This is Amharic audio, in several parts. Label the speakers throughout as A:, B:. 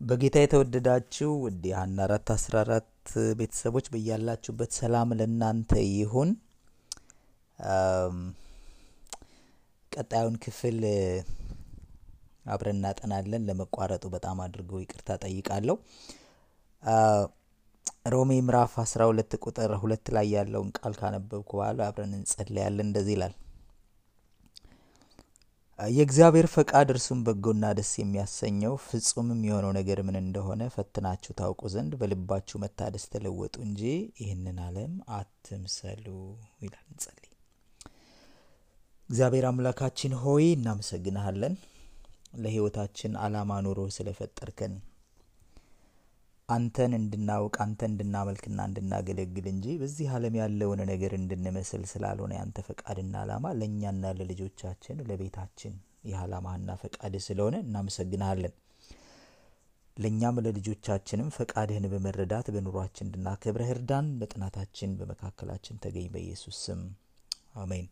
A: በጌታ የተወደዳችሁ ውድ የሀና አራት አስራ አራት ቤተሰቦች በያላችሁበት ሰላም ለእናንተ ይሁን። ቀጣዩን ክፍል አብረን እናጠናለን። ለመቋረጡ በጣም አድርገው ይቅርታ ጠይቃለሁ። ሮሜ ምዕራፍ 12 ቁጥር ሁለት ላይ ያለውን ቃል ካነበብኩ በኋላ አብረን እንጸለያለን። እንደዚህ ይላል የእግዚአብሔር ፈቃድ እርሱም በጎና ደስ የሚያሰኘው ፍጹምም የሆነው ነገር ምን እንደሆነ ፈትናችሁ ታውቁ ዘንድ በልባችሁ መታደስ ተለወጡ እንጂ ይህንን ዓለም አትምሰሉ ይላል። እንጸልይ። እግዚአብሔር አምላካችን ሆይ እናመሰግንሃለን። ለሕይወታችን ዓላማ ኑሮ ስለፈጠርከን አንተን እንድናውቅ አንተ እንድናመልክና እንድናገለግል እንጂ በዚህ ዓለም ያለውን ነገር እንድንመስል ስላልሆነ ያንተ ፈቃድና ዓላማ ለእኛና ለልጆቻችን ለቤታችን ይህ ዓላማና ፈቃድ ስለሆነ እናመሰግንሃለን። ለእኛም ለልጆቻችንም ፈቃድህን በመረዳት በኑሯችን እንድናከብረህ እርዳን። በጥናታችን በመካከላችን ተገኝ፣ በኢየሱስ ስም አሜን።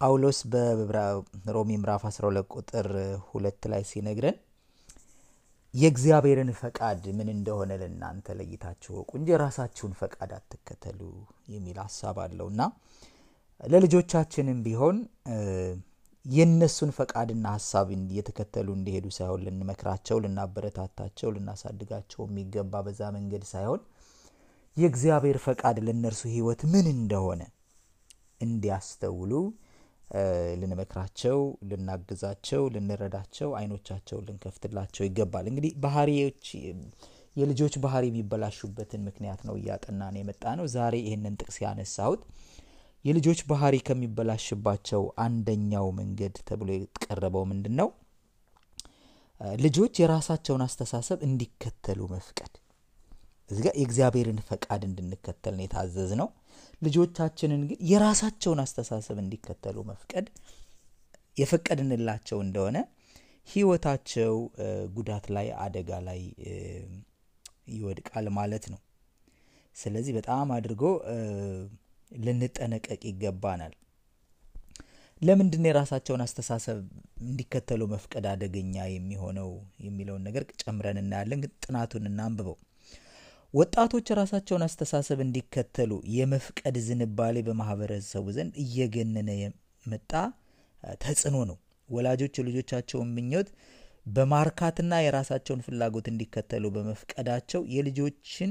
A: ጳውሎስ በሮሜ ምዕራፍ 12 ቁጥር ሁለት ላይ ሲነግረን የእግዚአብሔርን ፈቃድ ምን እንደሆነ ለእናንተ ለይታችሁ ወቁ እንጂ የራሳችሁን ፈቃድ አትከተሉ የሚል ሀሳብ አለው። እና ለልጆቻችንም ቢሆን የእነሱን ፈቃድና ሀሳብ እየተከተሉ እንዲሄዱ ሳይሆን ልንመክራቸው፣ ልናበረታታቸው፣ ልናሳድጋቸው የሚገባ በዛ መንገድ ሳይሆን የእግዚአብሔር ፈቃድ ለእነርሱ ሕይወት ምን እንደሆነ እንዲያስተውሉ ልንመክራቸው፣ ልናግዛቸው፣ ልንረዳቸው፣ አይኖቻቸው ልንከፍትላቸው ይገባል። እንግዲህ ባህሪዎች የልጆች ባህሪ የሚበላሹበትን ምክንያት ነው እያጠናን የመጣ ነው። ዛሬ ይህንን ጥቅስ ያነሳሁት የልጆች ባህሪ ከሚበላሽባቸው አንደኛው መንገድ ተብሎ የቀረበው ምንድን ነው? ልጆች የራሳቸውን አስተሳሰብ እንዲከተሉ መፍቀድ። እዚህ ጋር የእግዚአብሔርን ፈቃድ እንድንከተል ነው የታዘዝ ነው። ልጆቻችንን ግን የራሳቸውን አስተሳሰብ እንዲከተሉ መፍቀድ የፈቀድንላቸው እንደሆነ ሕይወታቸው ጉዳት ላይ አደጋ ላይ ይወድቃል ማለት ነው። ስለዚህ በጣም አድርጎ ልንጠነቀቅ ይገባናል። ለምንድን የራሳቸውን አስተሳሰብ እንዲከተሉ መፍቀድ አደገኛ የሚሆነው የሚለውን ነገር ጨምረን እናያለን። ግን ጥናቱን እናንብበው። ወጣቶች የራሳቸውን አስተሳሰብ እንዲከተሉ የመፍቀድ ዝንባሌ በማህበረሰቡ ዘንድ እየገነነ የመጣ ተጽዕኖ ነው። ወላጆች የልጆቻቸውን ምኞት በማርካትና የራሳቸውን ፍላጎት እንዲከተሉ በመፍቀዳቸው የልጆችን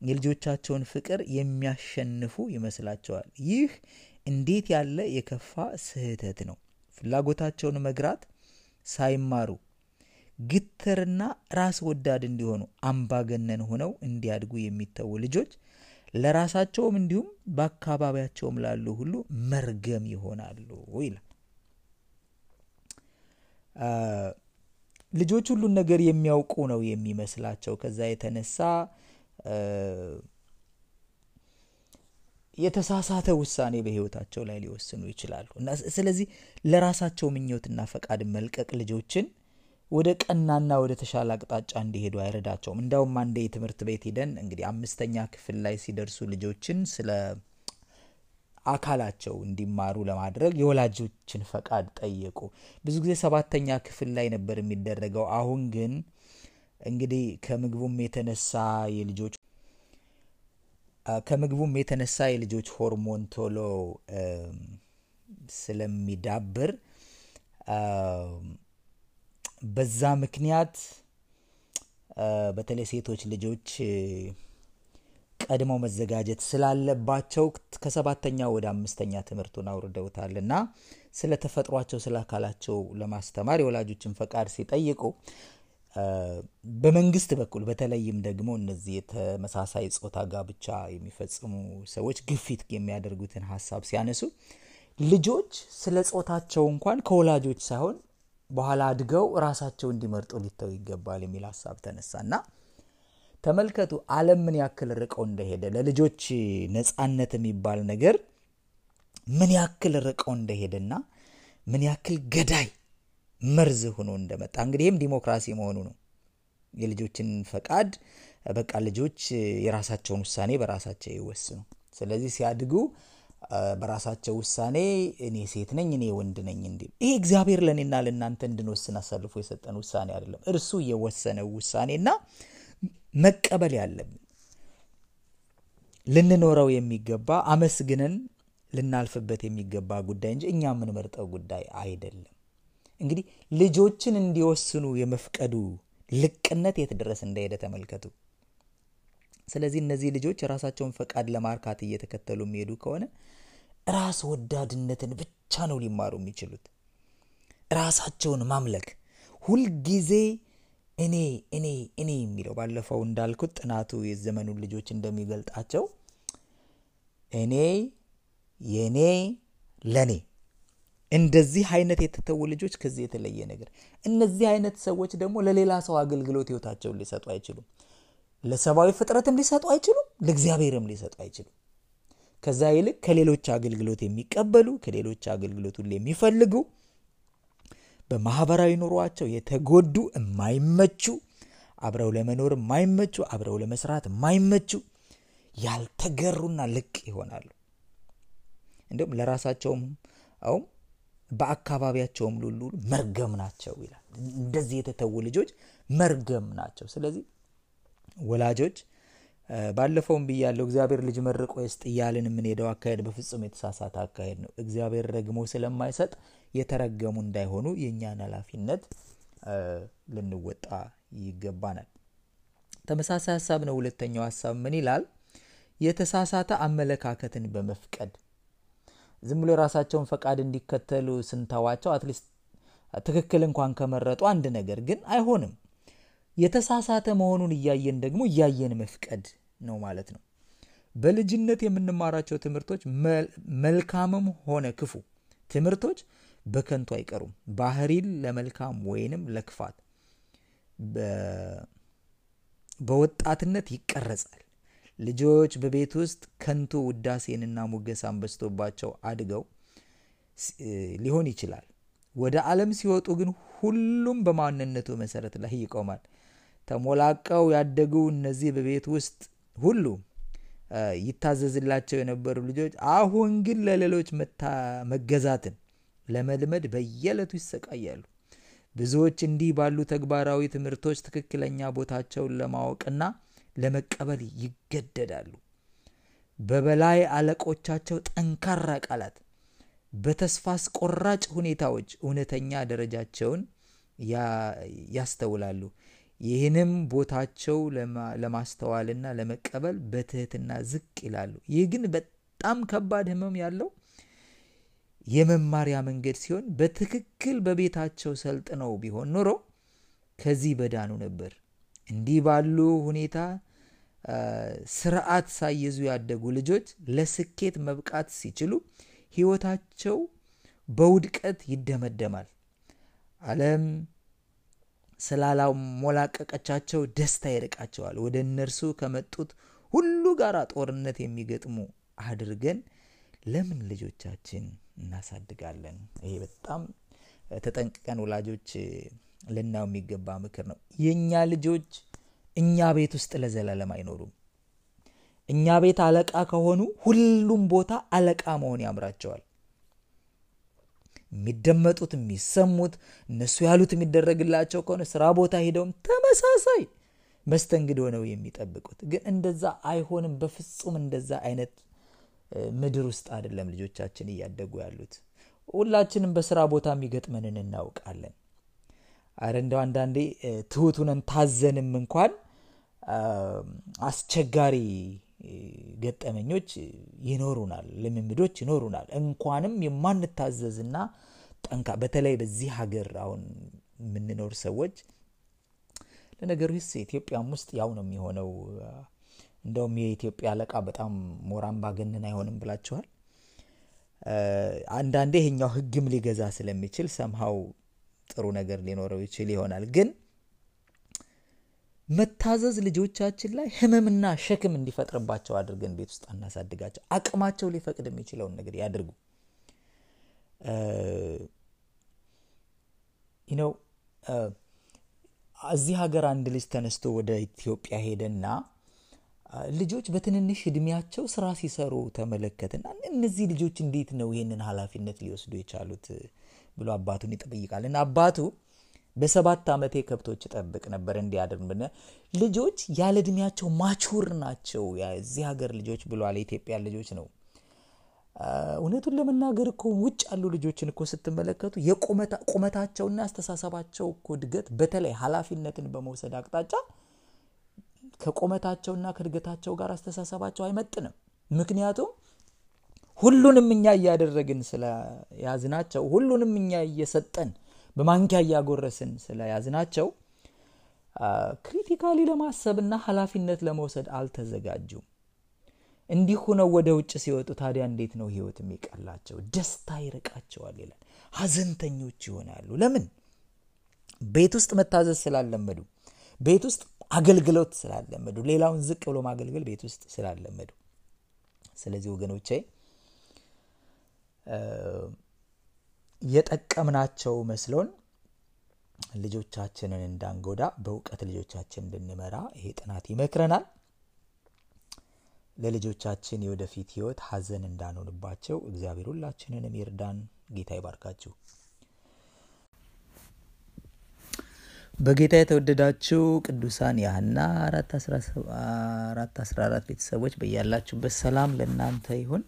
A: የልጆቻቸውን ፍቅር የሚያሸንፉ ይመስላቸዋል። ይህ እንዴት ያለ የከፋ ስህተት ነው! ፍላጎታቸውን መግራት ሳይማሩ ግትርና ራስ ወዳድ እንዲሆኑ አምባገነን ሆነው እንዲያድጉ የሚተዉ ልጆች ለራሳቸውም እንዲሁም በአካባቢያቸውም ላሉ ሁሉ መርገም ይሆናሉ ይላል። ልጆች ሁሉን ነገር የሚያውቁ ነው የሚመስላቸው። ከዛ የተነሳ የተሳሳተ ውሳኔ በሕይወታቸው ላይ ሊወስኑ ይችላሉ እና ስለዚህ ለራሳቸው ምኞትና ፈቃድ መልቀቅ ልጆችን ወደ ቀናና ወደ ተሻለ አቅጣጫ እንዲሄዱ አይረዳቸውም። እንዳውም አንዴ የትምህርት ቤት ሂደን እንግዲህ አምስተኛ ክፍል ላይ ሲደርሱ ልጆችን ስለ አካላቸው እንዲማሩ ለማድረግ የወላጆችን ፈቃድ ጠየቁ። ብዙ ጊዜ ሰባተኛ ክፍል ላይ ነበር የሚደረገው። አሁን ግን እንግዲህ ከምግቡም የተነሳ የልጆች ከምግቡም የተነሳ የልጆች ሆርሞን ቶሎ ስለሚዳብር በዛ ምክንያት በተለይ ሴቶች ልጆች ቀድመው መዘጋጀት ስላለባቸው ከሰባተኛ ወደ አምስተኛ ትምህርቱን አውርደውታል እና ስለ ተፈጥሯቸው ስለ አካላቸው ለማስተማር የወላጆችን ፈቃድ ሲጠይቁ በመንግስት በኩል በተለይም ደግሞ እነዚህ የተመሳሳይ ጾታ ጋብቻ የሚፈጽሙ ሰዎች ግፊት የሚያደርጉትን ሀሳብ ሲያነሱ ልጆች ስለ ጾታቸው እንኳን ከወላጆች ሳይሆን በኋላ አድገው ራሳቸው እንዲመርጡ ሊተው ይገባል የሚል ሀሳብ ተነሳና ተመልከቱ፣ ዓለም ምን ያክል ርቀው እንደሄደ ለልጆች ነፃነት የሚባል ነገር ምን ያክል ርቀው እንደሄደና ምን ያክል ገዳይ መርዝ ሆኖ እንደመጣ እንግዲህ ይህም ዲሞክራሲ መሆኑ ነው። የልጆችን ፈቃድ በቃ ልጆች የራሳቸውን ውሳኔ በራሳቸው ይወስኑ። ስለዚህ ሲያድጉ በራሳቸው ውሳኔ እኔ ሴት ነኝ እኔ ወንድ ነኝ እንዲ ይሄ እግዚአብሔር ለእኔና ለእናንተ እንድንወስን አሳልፎ የሰጠን ውሳኔ አይደለም። እርሱ የወሰነው ውሳኔና መቀበል ያለብን ልንኖረው የሚገባ አመስግነን ልናልፍበት የሚገባ ጉዳይ እንጂ እኛ የምንመርጠው ጉዳይ አይደለም። እንግዲህ ልጆችን እንዲወስኑ የመፍቀዱ ልቅነት የት ድረስ እንደሄደ ተመልከቱ። ስለዚህ እነዚህ ልጆች የራሳቸውን ፈቃድ ለማርካት እየተከተሉ የሚሄዱ ከሆነ ራስ ወዳድነትን ብቻ ነው ሊማሩ የሚችሉት። ራሳቸውን ማምለክ ሁልጊዜ እኔ እኔ እኔ የሚለው ባለፈው እንዳልኩት ጥናቱ የዘመኑን ልጆች እንደሚገልጣቸው እኔ የኔ ለኔ እንደዚህ አይነት የተተዉ ልጆች ከዚህ የተለየ ነገር እነዚህ አይነት ሰዎች ደግሞ ለሌላ ሰው አገልግሎት ህይወታቸውን ሊሰጡ አይችሉም። ለሰብአዊ ፍጥረትም ሊሰጡ አይችሉም። ለእግዚአብሔርም ሊሰጡ አይችሉም። ከዛ ይልቅ ከሌሎች አገልግሎት የሚቀበሉ ከሌሎች አገልግሎት ሁሉ የሚፈልጉ በማህበራዊ ኑሯቸው የተጎዱ የማይመቹ አብረው ለመኖር የማይመቹ አብረው ለመስራት የማይመቹ ያልተገሩና ልቅ ይሆናሉ። እንዲሁም ለራሳቸውም አውም በአካባቢያቸውም ሁሉ መርገም ናቸው ይላል። እንደዚህ የተተዉ ልጆች መርገም ናቸው። ስለዚህ ወላጆች ባለፈውም ብያለሁ፣ እግዚአብሔር ልጅ መርቆ ይስጥ እያልን የምንሄደው አካሄድ በፍጹም የተሳሳተ አካሄድ ነው። እግዚአብሔር ረግሞ ስለማይሰጥ የተረገሙ እንዳይሆኑ የእኛን ኃላፊነት ልንወጣ ይገባናል። ተመሳሳይ ሀሳብ ነው። ሁለተኛው ሀሳብ ምን ይላል? የተሳሳተ አመለካከትን በመፍቀድ ዝም ብሎ የራሳቸውን ፈቃድ እንዲከተሉ ስንተዋቸው at least ትክክል እንኳን ከመረጡ አንድ ነገር ግን አይሆንም። የተሳሳተ መሆኑን እያየን ደግሞ እያየን መፍቀድ ነው ማለት ነው። በልጅነት የምንማራቸው ትምህርቶች መልካምም ሆነ ክፉ ትምህርቶች በከንቱ አይቀሩም። ባህሪን ለመልካም ወይንም ለክፋት በወጣትነት ይቀረጻል። ልጆች በቤት ውስጥ ከንቱ ውዳሴንና ሙገሳን በዝቶባቸው አድገው ሊሆን ይችላል። ወደ ዓለም ሲወጡ ግን ሁሉም በማንነቱ መሰረት ላይ ይቆማል። ተሞላቀው ያደጉ እነዚህ በቤት ውስጥ ሁሉ ይታዘዝላቸው የነበሩ ልጆች አሁን ግን ለሌሎች መገዛትን ለመልመድ በየዕለቱ ይሰቃያሉ። ብዙዎች እንዲህ ባሉ ተግባራዊ ትምህርቶች ትክክለኛ ቦታቸውን ለማወቅና ለመቀበል ይገደዳሉ። በበላይ አለቆቻቸው ጠንካራ ቃላት፣ በተስፋ አስቆራጭ ሁኔታዎች እውነተኛ ደረጃቸውን ያስተውላሉ። ይህንም ቦታቸው ለማስተዋልና ለመቀበል በትህትና ዝቅ ይላሉ። ይህ ግን በጣም ከባድ ሕመም ያለው የመማሪያ መንገድ ሲሆን በትክክል በቤታቸው ሰልጥነው ቢሆን ኖሮ ከዚህ በዳኑ ነበር። እንዲህ ባሉ ሁኔታ ስርዓት ሳይዙ ያደጉ ልጆች ለስኬት መብቃት ሲችሉ ሕይወታቸው በውድቀት ይደመደማል። ዓለም ስላላሞላቀቀቻቸው ደስታ ይርቃቸዋል። ወደ እነርሱ ከመጡት ሁሉ ጋር ጦርነት የሚገጥሙ አድርገን ለምን ልጆቻችን እናሳድጋለን? ይሄ በጣም ተጠንቅቀን ወላጆች ልናየው የሚገባ ምክር ነው። የእኛ ልጆች እኛ ቤት ውስጥ ለዘላለም አይኖሩም። እኛ ቤት አለቃ ከሆኑ ሁሉም ቦታ አለቃ መሆን ያምራቸዋል። የሚደመጡት የሚሰሙት፣ እነሱ ያሉት የሚደረግላቸው ከሆነ ስራ ቦታ ሄደውም ተመሳሳይ መስተንግዶ ነው የሚጠብቁት። ግን እንደዛ አይሆንም። በፍጹም እንደዛ አይነት ምድር ውስጥ አይደለም ልጆቻችን እያደጉ ያሉት። ሁላችንም በስራ ቦታ የሚገጥመንን እናውቃለን። አረ እንደው አንዳንዴ ትሁቱነን ታዘንም እንኳን አስቸጋሪ ገጠመኞች ይኖሩናል፣ ልምምዶች ይኖሩናል። እንኳንም የማንታዘዝና ጠንካ በተለይ በዚህ ሀገር አሁን የምንኖር ሰዎች ለነገሩ ስ ኢትዮጵያም ውስጥ ያው ነው የሚሆነው። እንደውም የኢትዮጵያ አለቃ በጣም ሞራን ባገንን አይሆንም ብላችኋል። አንዳንዴ ይሄኛው ሕግም ሊገዛ ስለሚችል ሰምሃው ጥሩ ነገር ሊኖረው ይችል ይሆናል። ግን መታዘዝ ልጆቻችን ላይ ህመምና ሸክም እንዲፈጥርባቸው አድርገን ቤት ውስጥ አናሳድጋቸው። አቅማቸው ሊፈቅድ የሚችለውን ነገር ያድርጉ። ነው እዚህ ሀገር አንድ ልጅ ተነስቶ ወደ ኢትዮጵያ ሄደና ልጆች በትንንሽ እድሜያቸው ስራ ሲሰሩ ተመለከትና እነዚህ ልጆች እንዴት ነው ይህንን ኃላፊነት ሊወስዱ የቻሉት ብሎ አባቱን ይጠይቃል እና አባቱ በሰባት ዓመቴ ከብቶች ጠብቅ ነበር እንዲያደርግ ብነ ልጆች ያለ እድሜያቸው ማቹር ናቸው። የዚህ ሀገር ልጆች ብሏል የኢትዮጵያ ልጆች ነው። እውነቱን ለመናገር እኮ ውጭ ያሉ ልጆችን እኮ ስትመለከቱ የቁመታቸውና አስተሳሰባቸው እኮ እድገት በተለይ ኃላፊነትን በመውሰድ አቅጣጫ ከቁመታቸውና ከእድገታቸው ጋር አስተሳሰባቸው አይመጥንም። ምክንያቱም ሁሉንም እኛ እያደረግን ስለያዝናቸው ሁሉንም እኛ እየሰጠን በማንኪያ እያጎረስን ስለያዝናቸው ክሪቲካሊ ለማሰብና ኃላፊነት ለመውሰድ አልተዘጋጁም። እንዲህ ሁነው ወደ ውጭ ሲወጡ ታዲያ እንዴት ነው ህይወት የሚቀላቸው? ደስታ ይርቃቸዋል ይላል። ሀዘንተኞች ይሆናሉ። ለምን? ቤት ውስጥ መታዘዝ ስላለመዱ ቤት ውስጥ አገልግሎት ስላለመዱ ሌላውን ዝቅ ብሎ ማገልገል ቤት ውስጥ ስላለመዱ። ስለዚህ ወገኖቼ የጠቀምናቸው መስሎን ልጆቻችንን እንዳንጎዳ በእውቀት ልጆቻችን እንድንመራ ይሄ ጥናት ይመክረናል። ለልጆቻችን የወደፊት ህይወት ሀዘን እንዳንሆንባቸው እግዚአብሔር ሁላችንንም ይርዳን። ጌታ ይባርካችሁ። በጌታ የተወደዳችሁ ቅዱሳን አስራ አራት ቤተሰቦች በያላችሁበት ሰላም ለእናንተ ይሁን።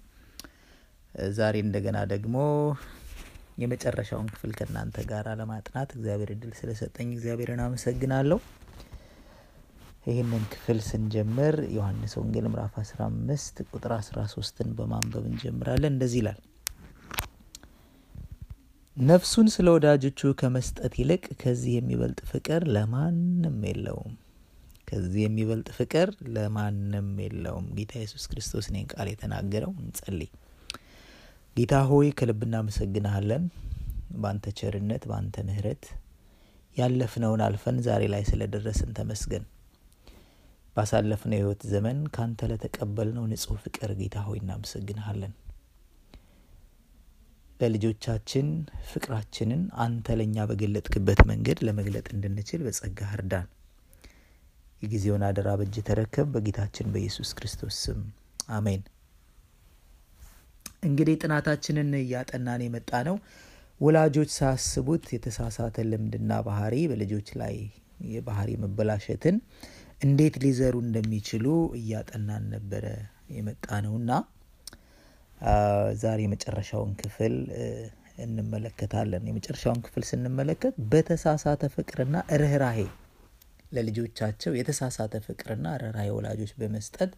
A: ዛሬ እንደገና ደግሞ የመጨረሻውን ክፍል ከእናንተ ጋር ለማጥናት እግዚአብሔር እድል ስለሰጠኝ እግዚአብሔርን አመሰግናለሁ። ይህንን ክፍል ስንጀምር ዮሐንስ ወንጌል ምዕራፍ 15 ቁጥር 13ን በማንበብ እንጀምራለን። እንደዚህ ይላል። ነፍሱን ስለ ወዳጆቹ ከመስጠት ይልቅ ከዚህ የሚበልጥ ፍቅር ለማንም የለውም። ከዚህ የሚበልጥ ፍቅር ለማንም የለውም። ጌታ ኢየሱስ ክርስቶስ እኔን ቃል የተናገረው እንጸልይ ጌታ ሆይ ከልብ እናመሰግንሃለን በአንተ ቸርነት በአንተ ምህረት ያለፍነውን አልፈን ዛሬ ላይ ስለደረስን ተመስገን። ባሳለፍነው የህይወት ዘመን ካንተ ለተቀበልነው ንጹህ ፍቅር ጌታ ሆይ እናመሰግንሃለን። ለልጆቻችን ፍቅራችንን አንተ ለእኛ በገለጥክበት መንገድ ለመግለጥ እንድንችል በጸጋ እርዳን። የጊዜውን አደራ በእጅ ተረከብ በጌታችን በኢየሱስ ክርስቶስ ስም አሜን እንግዲህ ጥናታችንን እያጠናን የመጣ ነው ወላጆች ሳያስቡት የተሳሳተ ልምድና ባህሪ በልጆች ላይ የባህሪ መበላሸትን እንዴት ሊዘሩ እንደሚችሉ እያጠናን ነበረ የመጣ ነውና ዛሬ የመጨረሻውን ክፍል እንመለከታለን። የመጨረሻውን ክፍል ስንመለከት በተሳሳተ ፍቅርና ርኅራሄ ለልጆቻቸው የተሳሳተ ፍቅርና ርኅራሄ ወላጆች በመስጠት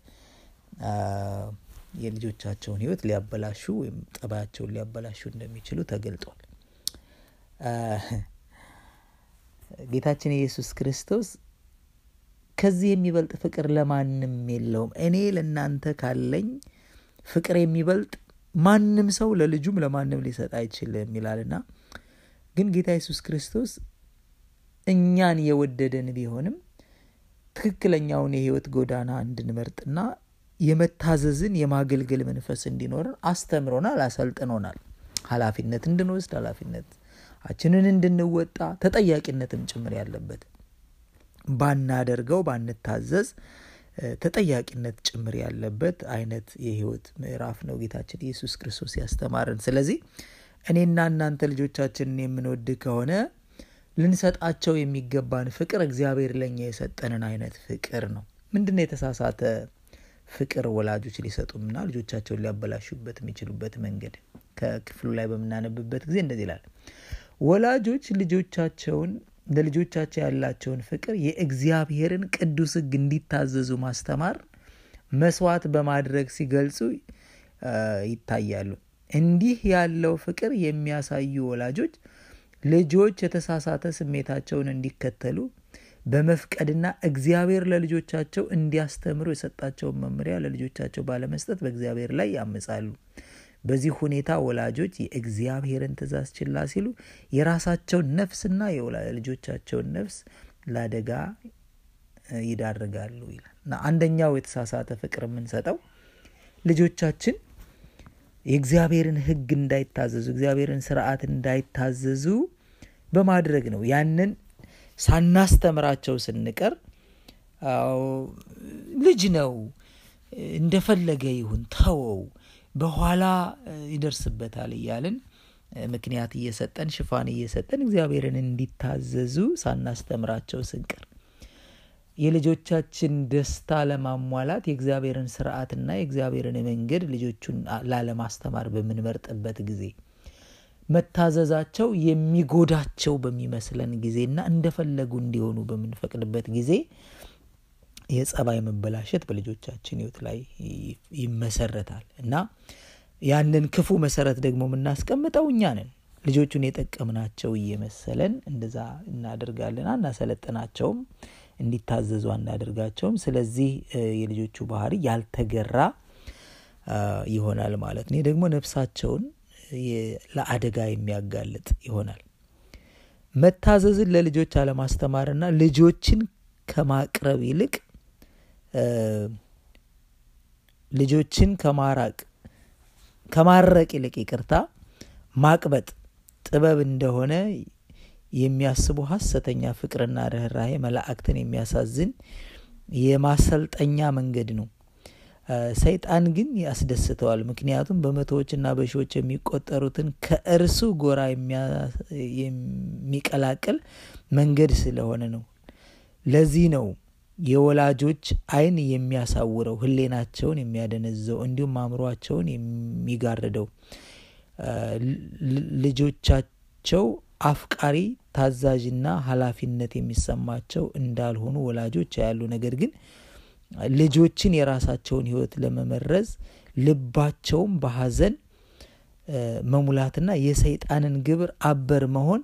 A: የልጆቻቸውን ህይወት ሊያበላሹ ወይም ጠባያቸውን ሊያበላሹ እንደሚችሉ ተገልጧል። ጌታችን ኢየሱስ ክርስቶስ ከዚህ የሚበልጥ ፍቅር ለማንም የለውም። እኔ ለእናንተ ካለኝ ፍቅር የሚበልጥ ማንም ሰው ለልጁም ለማንም ሊሰጥ አይችልም ይላልና ግን ጌታ ኢየሱስ ክርስቶስ እኛን የወደደን ቢሆንም ትክክለኛውን የህይወት ጎዳና እንድንመርጥና የመታዘዝን የማገልገል መንፈስ እንዲኖረን አስተምሮናል አሰልጥኖናል። ኃላፊነት እንድንወስድ ኃላፊነታችንን እንድንወጣ ተጠያቂነትም ጭምር ያለበት ባናደርገው ባንታዘዝ ተጠያቂነት ጭምር ያለበት አይነት የህይወት ምዕራፍ ነው ጌታችን ኢየሱስ ክርስቶስ ያስተማረን። ስለዚህ እኔና እናንተ ልጆቻችንን የምንወድ ከሆነ ልንሰጣቸው የሚገባን ፍቅር እግዚአብሔር ለኛ የሰጠንን አይነት ፍቅር ነው። ምንድነው የተሳሳተ ፍቅር ወላጆች ሊሰጡምና ልጆቻቸውን ሊያበላሹበት የሚችሉበት መንገድ ከክፍሉ ላይ በምናነብበት ጊዜ እንደዚህ ይላል። ወላጆች ልጆቻቸውን ለልጆቻቸው ያላቸውን ፍቅር የእግዚአብሔርን ቅዱስ ህግ እንዲታዘዙ ማስተማር መስዋዕት በማድረግ ሲገልጹ ይታያሉ። እንዲህ ያለው ፍቅር የሚያሳዩ ወላጆች ልጆች የተሳሳተ ስሜታቸውን እንዲከተሉ በመፍቀድና እግዚአብሔር ለልጆቻቸው እንዲያስተምሩ የሰጣቸውን መምሪያ ለልጆቻቸው ባለመስጠት በእግዚአብሔር ላይ ያምጻሉ። በዚህ ሁኔታ ወላጆች የእግዚአብሔርን ትእዛዝ ችላ ሲሉ የራሳቸውን ነፍስና የልጆቻቸውን ነፍስ ለአደጋ ይዳርጋሉ ይላል። እና አንደኛው የተሳሳተ ፍቅር የምንሰጠው ልጆቻችን የእግዚአብሔርን ህግ እንዳይታዘዙ እግዚአብሔርን ስርዓት እንዳይታዘዙ በማድረግ ነው። ያንን ሳናስተምራቸው ስንቀር ልጅ ነው እንደፈለገ ይሁን ተወው፣ በኋላ ይደርስበታል እያልን ምክንያት እየሰጠን ሽፋን እየሰጠን እግዚአብሔርን እንዲታዘዙ ሳናስተምራቸው ስንቀር የልጆቻችን ደስታ ለማሟላት የእግዚአብሔርን ስርዓትና የእግዚአብሔርን መንገድ ልጆቹን ላለማስተማር በምንመርጥበት ጊዜ መታዘዛቸው የሚጎዳቸው በሚመስለን ጊዜና እንደፈለጉ እንዲሆኑ በምንፈቅድበት ጊዜ የጸባይ መበላሸት በልጆቻችን ሕይወት ላይ ይመሰረታል እና ያንን ክፉ መሰረት ደግሞ የምናስቀምጠው እኛ ነን። ልጆቹን የጠቀምናቸው እየመሰለን እንደዛ እናደርጋለን። አናሰለጥናቸውም፣ እንዲታዘዙ አናደርጋቸውም። ስለዚህ የልጆቹ ባህሪ ያልተገራ ይሆናል ማለት ነው። ደግሞ ነፍሳቸውን ለአደጋ የሚያጋልጥ ይሆናል። መታዘዝን ለልጆች አለማስተማርና ልጆችን ከማቅረብ ይልቅ ልጆችን ከማራቅ ከማረቅ ይልቅ ይቅርታ ማቅበጥ ጥበብ እንደሆነ የሚያስቡ ሐሰተኛ ፍቅርና ርኅራሄ መላእክትን የሚያሳዝን የማሰልጠኛ መንገድ ነው። ሰይጣን ግን ያስደስተዋል። ምክንያቱም በመቶዎችና በሺዎች የሚቆጠሩትን ከእርሱ ጎራ የሚቀላቅል መንገድ ስለሆነ ነው። ለዚህ ነው የወላጆች ዓይን የሚያሳውረው ሕሌናቸውን የሚያደነዘው እንዲሁም አእምሯቸውን የሚጋርደው ልጆቻቸው አፍቃሪ፣ ታዛዥና ኃላፊነት የሚሰማቸው እንዳልሆኑ ወላጆች ያሉ ነገር ግን ልጆችን የራሳቸውን ሕይወት ለመመረዝ ልባቸውም በሐዘን መሙላትና የሰይጣንን ግብር አበር መሆን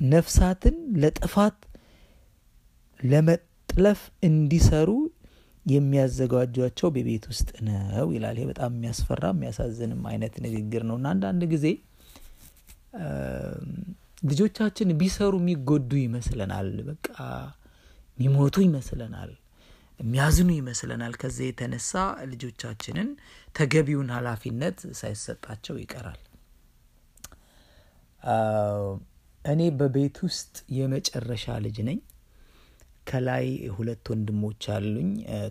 A: ነፍሳትን ለጥፋት ለመጥለፍ እንዲሰሩ የሚያዘጋጇቸው በቤት ውስጥ ነው ይላል። ይሄ በጣም የሚያስፈራ የሚያሳዝንም አይነት ንግግር ነው እና አንዳንድ ጊዜ ልጆቻችን ቢሰሩ የሚጎዱ ይመስለናል። በቃ የሚሞቱ ይመስለናል። የሚያዝኑ ይመስለናል። ከዚህ የተነሳ ልጆቻችንን ተገቢውን ኃላፊነት ሳይሰጣቸው ይቀራል። እኔ በቤት ውስጥ የመጨረሻ ልጅ ነኝ። ከላይ ሁለት ወንድሞች አሉኝ።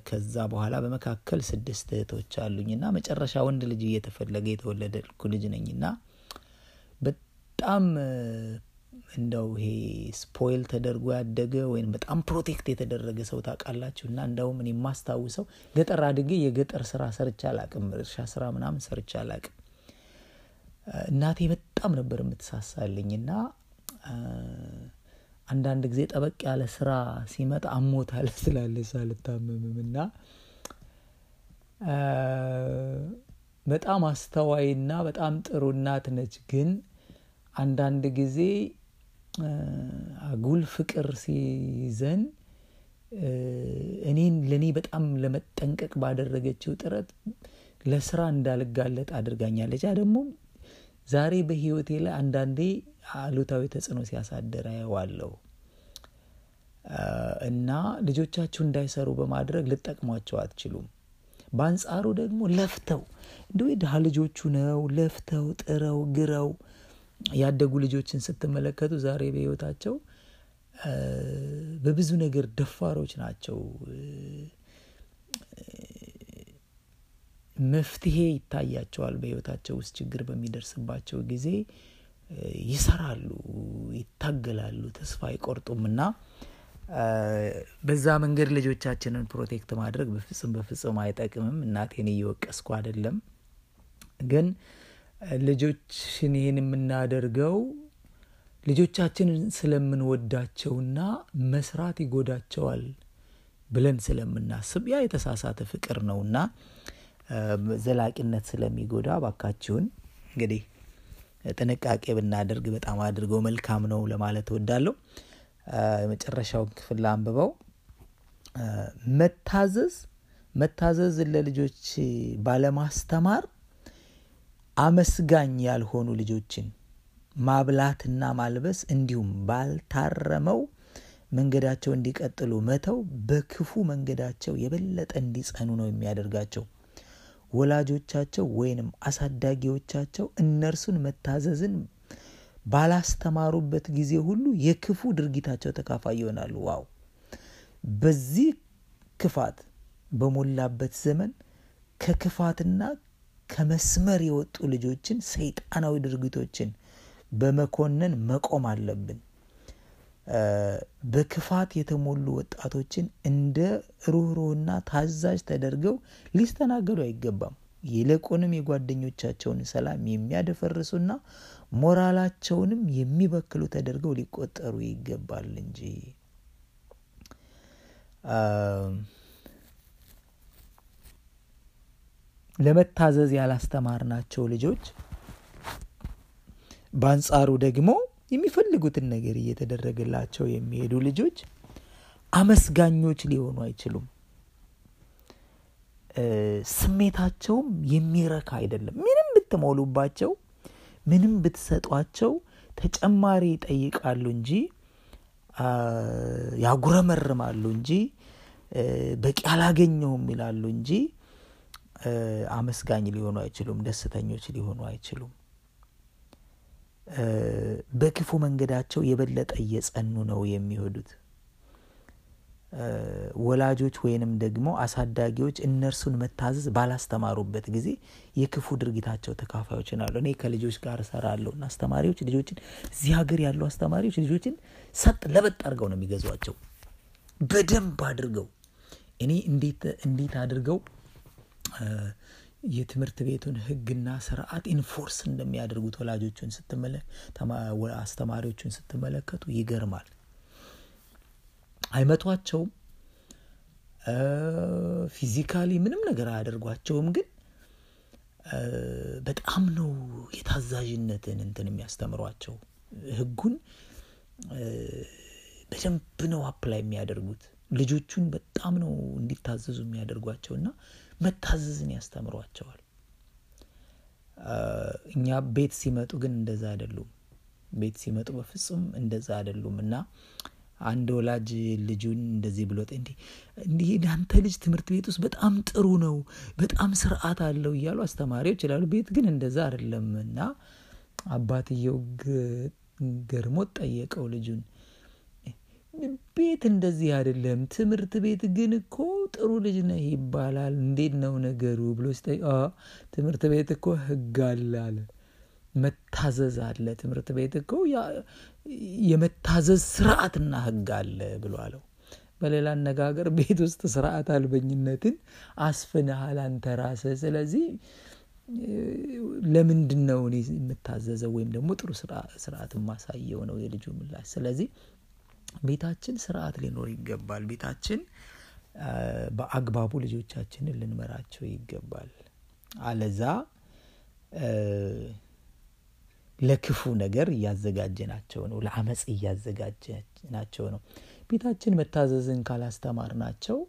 A: ከዛ በኋላ በመካከል ስድስት እህቶች አሉኝ እና መጨረሻ ወንድ ልጅ እየተፈለገ የተወለደልኩ ልጅ ነኝ እና በጣም እንደው ይሄ spoil ተደርጎ ያደገ ወይም በጣም protect የተደረገ ሰው ታውቃላችሁ። እና እንደውም እኔ የማስታውሰው ገጠር አድጌ የገጠር ስራ ሰርቼ አላቅም፣ እርሻ ስራ ምናምን ሰርቼ አላቅም። እናቴ በጣም ነበር የምትሳሳልኝ እና አንዳንድ ጊዜ ጠበቅ ያለ ስራ ሲመጣ አሞታል ስላለች አልታመምም እና በጣም አስተዋይና በጣም ጥሩ እናት ነች። ግን አንዳንድ ጊዜ አጉል ፍቅር ሲይዘን እኔን ለእኔ በጣም ለመጠንቀቅ ባደረገችው ጥረት ለስራ እንዳልጋለጥ አድርጋኛለች። ያ ደግሞ ዛሬ በህይወቴ ላይ አንዳንዴ አሉታዊ ተጽዕኖ ሲያሳድር አየዋለሁ እና ልጆቻችሁ እንዳይሰሩ በማድረግ ልጠቅሟቸው አትችሉም። በአንጻሩ ደግሞ ለፍተው እንዲ ድሀ ልጆቹ ነው ለፍተው ጥረው ግረው ያደጉ ልጆችን ስትመለከቱ ዛሬ በህይወታቸው በብዙ ነገር ደፋሮች ናቸው። መፍትሄ ይታያቸዋል። በህይወታቸው ውስጥ ችግር በሚደርስባቸው ጊዜ ይሰራሉ፣ ይታገላሉ፣ ተስፋ አይቆርጡም እና በዛ መንገድ ልጆቻችንን protect ማድረግ በፍጹም በፍጹም አይጠቅምም። እናቴን እየወቀስኩ አይደለም፣ ግን ልጆችን ይህን የምናደርገው ልጆቻችንን ስለምንወዳቸውና መስራት ይጎዳቸዋል ብለን ስለምናስብ ያ የተሳሳተ ፍቅር ነውና ዘላቂነት ስለሚጎዳ ባካችሁን እንግዲህ ጥንቃቄ ብናደርግ በጣም አድርገው መልካም ነው ለማለት እወዳለሁ። የመጨረሻውን ክፍል አንብበው መታዘዝ መታዘዝ ለልጆች ባለማስተማር አመስጋኝ ያልሆኑ ልጆችን ማብላትና ማልበስ እንዲሁም ባልታረመው መንገዳቸው እንዲቀጥሉ መተው በክፉ መንገዳቸው የበለጠ እንዲጸኑ ነው የሚያደርጋቸው። ወላጆቻቸው ወይንም አሳዳጊዎቻቸው እነርሱን መታዘዝን ባላስተማሩበት ጊዜ ሁሉ የክፉ ድርጊታቸው ተካፋይ ይሆናሉ። ዋው! በዚህ ክፋት በሞላበት ዘመን ከክፋትና ከመስመር የወጡ ልጆችን ሰይጣናዊ ድርጊቶችን በመኮነን መቆም አለብን። በክፋት የተሞሉ ወጣቶችን እንደ ሩህሩህና ታዛዥ ተደርገው ሊስተናገዱ አይገባም። ይልቁንም የጓደኞቻቸውን ሰላም የሚያደፈርሱና ሞራላቸውንም የሚበክሉ ተደርገው ሊቆጠሩ ይገባል እንጂ ለመታዘዝ ያላስተማርናቸው ልጆች በአንጻሩ ደግሞ የሚፈልጉትን ነገር እየተደረገላቸው የሚሄዱ ልጆች አመስጋኞች ሊሆኑ አይችሉም። ስሜታቸውም የሚረካ አይደለም። ምንም ብትሞሉባቸው፣ ምንም ብትሰጧቸው ተጨማሪ ይጠይቃሉ እንጂ ያጉረመርማሉ እንጂ በቂ አላገኘውም ይላሉ እንጂ አመስጋኝ ሊሆኑ አይችሉም። ደስተኞች ሊሆኑ አይችሉም። በክፉ መንገዳቸው የበለጠ እየጸኑ ነው የሚሄዱት። ወላጆች ወይንም ደግሞ አሳዳጊዎች እነርሱን መታዘዝ ባላስተማሩበት ጊዜ የክፉ ድርጊታቸው ተካፋዮች ይሆናሉ። እኔ ከልጆች ጋር እሰራለሁ እና አስተማሪዎች ልጆችን እዚህ ሀገር ያሉ አስተማሪዎች ልጆችን ሰጥ ለጥ አድርገው ነው የሚገዟቸው። በደንብ አድርገው እኔ እንዴት አድርገው የትምህርት ቤቱን ሕግና ስርዓት enforce እንደሚያደርጉት ወላጆቹን አስተማሪዎቹን ስትመለከቱ ይገርማል። አይመቷቸውም፣ physically ምንም ነገር አያደርጓቸውም። ግን በጣም ነው የታዛዥነትን እንትን የሚያስተምሯቸው። ሕጉን በደንብ ነው apply የሚያደርጉት። ልጆቹን በጣም ነው እንዲታዘዙ የሚያደርጓቸው እና መታዘዝን ያስተምሯቸዋል። እኛ ቤት ሲመጡ ግን እንደዛ አይደሉም። ቤት ሲመጡ በፍጹም እንደዛ አይደሉም እና አንድ ወላጅ ልጁን እንደዚህ ብሎት እንዲህ እንዲህ አንተ ልጅ ትምህርት ቤት ውስጥ በጣም ጥሩ ነው፣ በጣም ስርዓት አለው እያሉ አስተማሪዎች ይላሉ። ቤት ግን እንደዛ አይደለም እና አባትየው ገርሞት ጠየቀው ልጁን ቤት እንደዚህ አይደለም፣ ትምህርት ቤት ግን እኮ ጥሩ ልጅ ነህ ይባላል። እንዴት ነው ነገሩ ብሎ ሲጠይቅ ትምህርት ቤት እኮ ሕግ አለ አለ። መታዘዝ አለ። ትምህርት ቤት እኮ የመታዘዝ ስርዓትና ሕግ አለ ብሎ አለው። በሌላ አነጋገር ቤት ውስጥ ስርዓት አልበኝነትን አስፍንሃል አንተ ራስህ። ስለዚህ ለምንድን ነው እኔ የምታዘዘው ወይም ደግሞ ጥሩ ስርዓት የማሳየው ነው የልጁ ምላሽ። ስለዚህ ቤታችን ስርዓት ሊኖር ይገባል። ቤታችን በአግባቡ ልጆቻችንን ልንመራቸው ይገባል። አለዛ ለክፉ ነገር እያዘጋጀናቸው ነው፣ ለአመፅ እያዘጋጀናቸው ነው። ቤታችን መታዘዝን ካላስተማርናቸው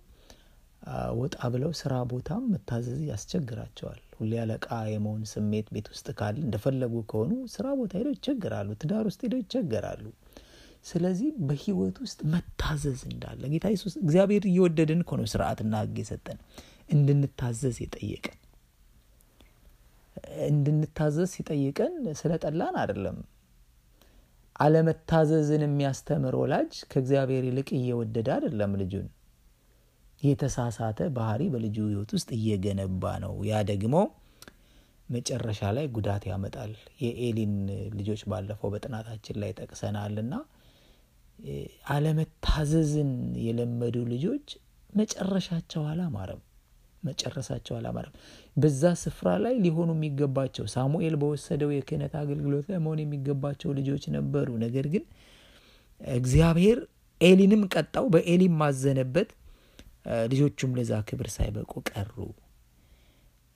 A: ወጣ ብለው ስራ ቦታም መታዘዝ ያስቸግራቸዋል። ሁሌ አለቃ የመሆን ስሜት ቤት ውስጥ ካለ እንደፈለጉ ከሆኑ ስራ ቦታ ሄደው ይቸገራሉ። ትዳር ውስጥ ሄደው ይቸገራሉ። ስለዚህ በህይወት ውስጥ መታዘዝ እንዳለ ጌታ ኢየሱስ እግዚአብሔር እየወደደን እኮ ነው ሕግ የሰጠን እንድንታዘዝ የጠየቀን እንድንታዘዝ ሲጠይቀን ስለ ጠላን አይደለም። አለመታዘዝን የሚያስተምር ወላጅ ከእግዚአብሔር ይልቅ እየወደደ አይደለም ልጁን የተሳሳተ ባህሪ በልጁ ህይወት ውስጥ እየገነባ ነው። ያ ደግሞ መጨረሻ ላይ ጉዳት ያመጣል። የኤሊን ልጆች ባለፈው በጥናታችን ላይ ጠቅሰናልና አለመታዘዝን የለመዱ ልጆች መጨረሻቸው አላማረም። መጨረሳቸው አላማረም። በዛ ስፍራ ላይ ሊሆኑ የሚገባቸው ሳሙኤል በወሰደው የክህነት አገልግሎት ላይ መሆን የሚገባቸው ልጆች ነበሩ። ነገር ግን እግዚአብሔር ኤሊንም ቀጣው፣ በኤሊም ማዘነበት። ልጆቹም ለዛ ክብር ሳይበቁ ቀሩ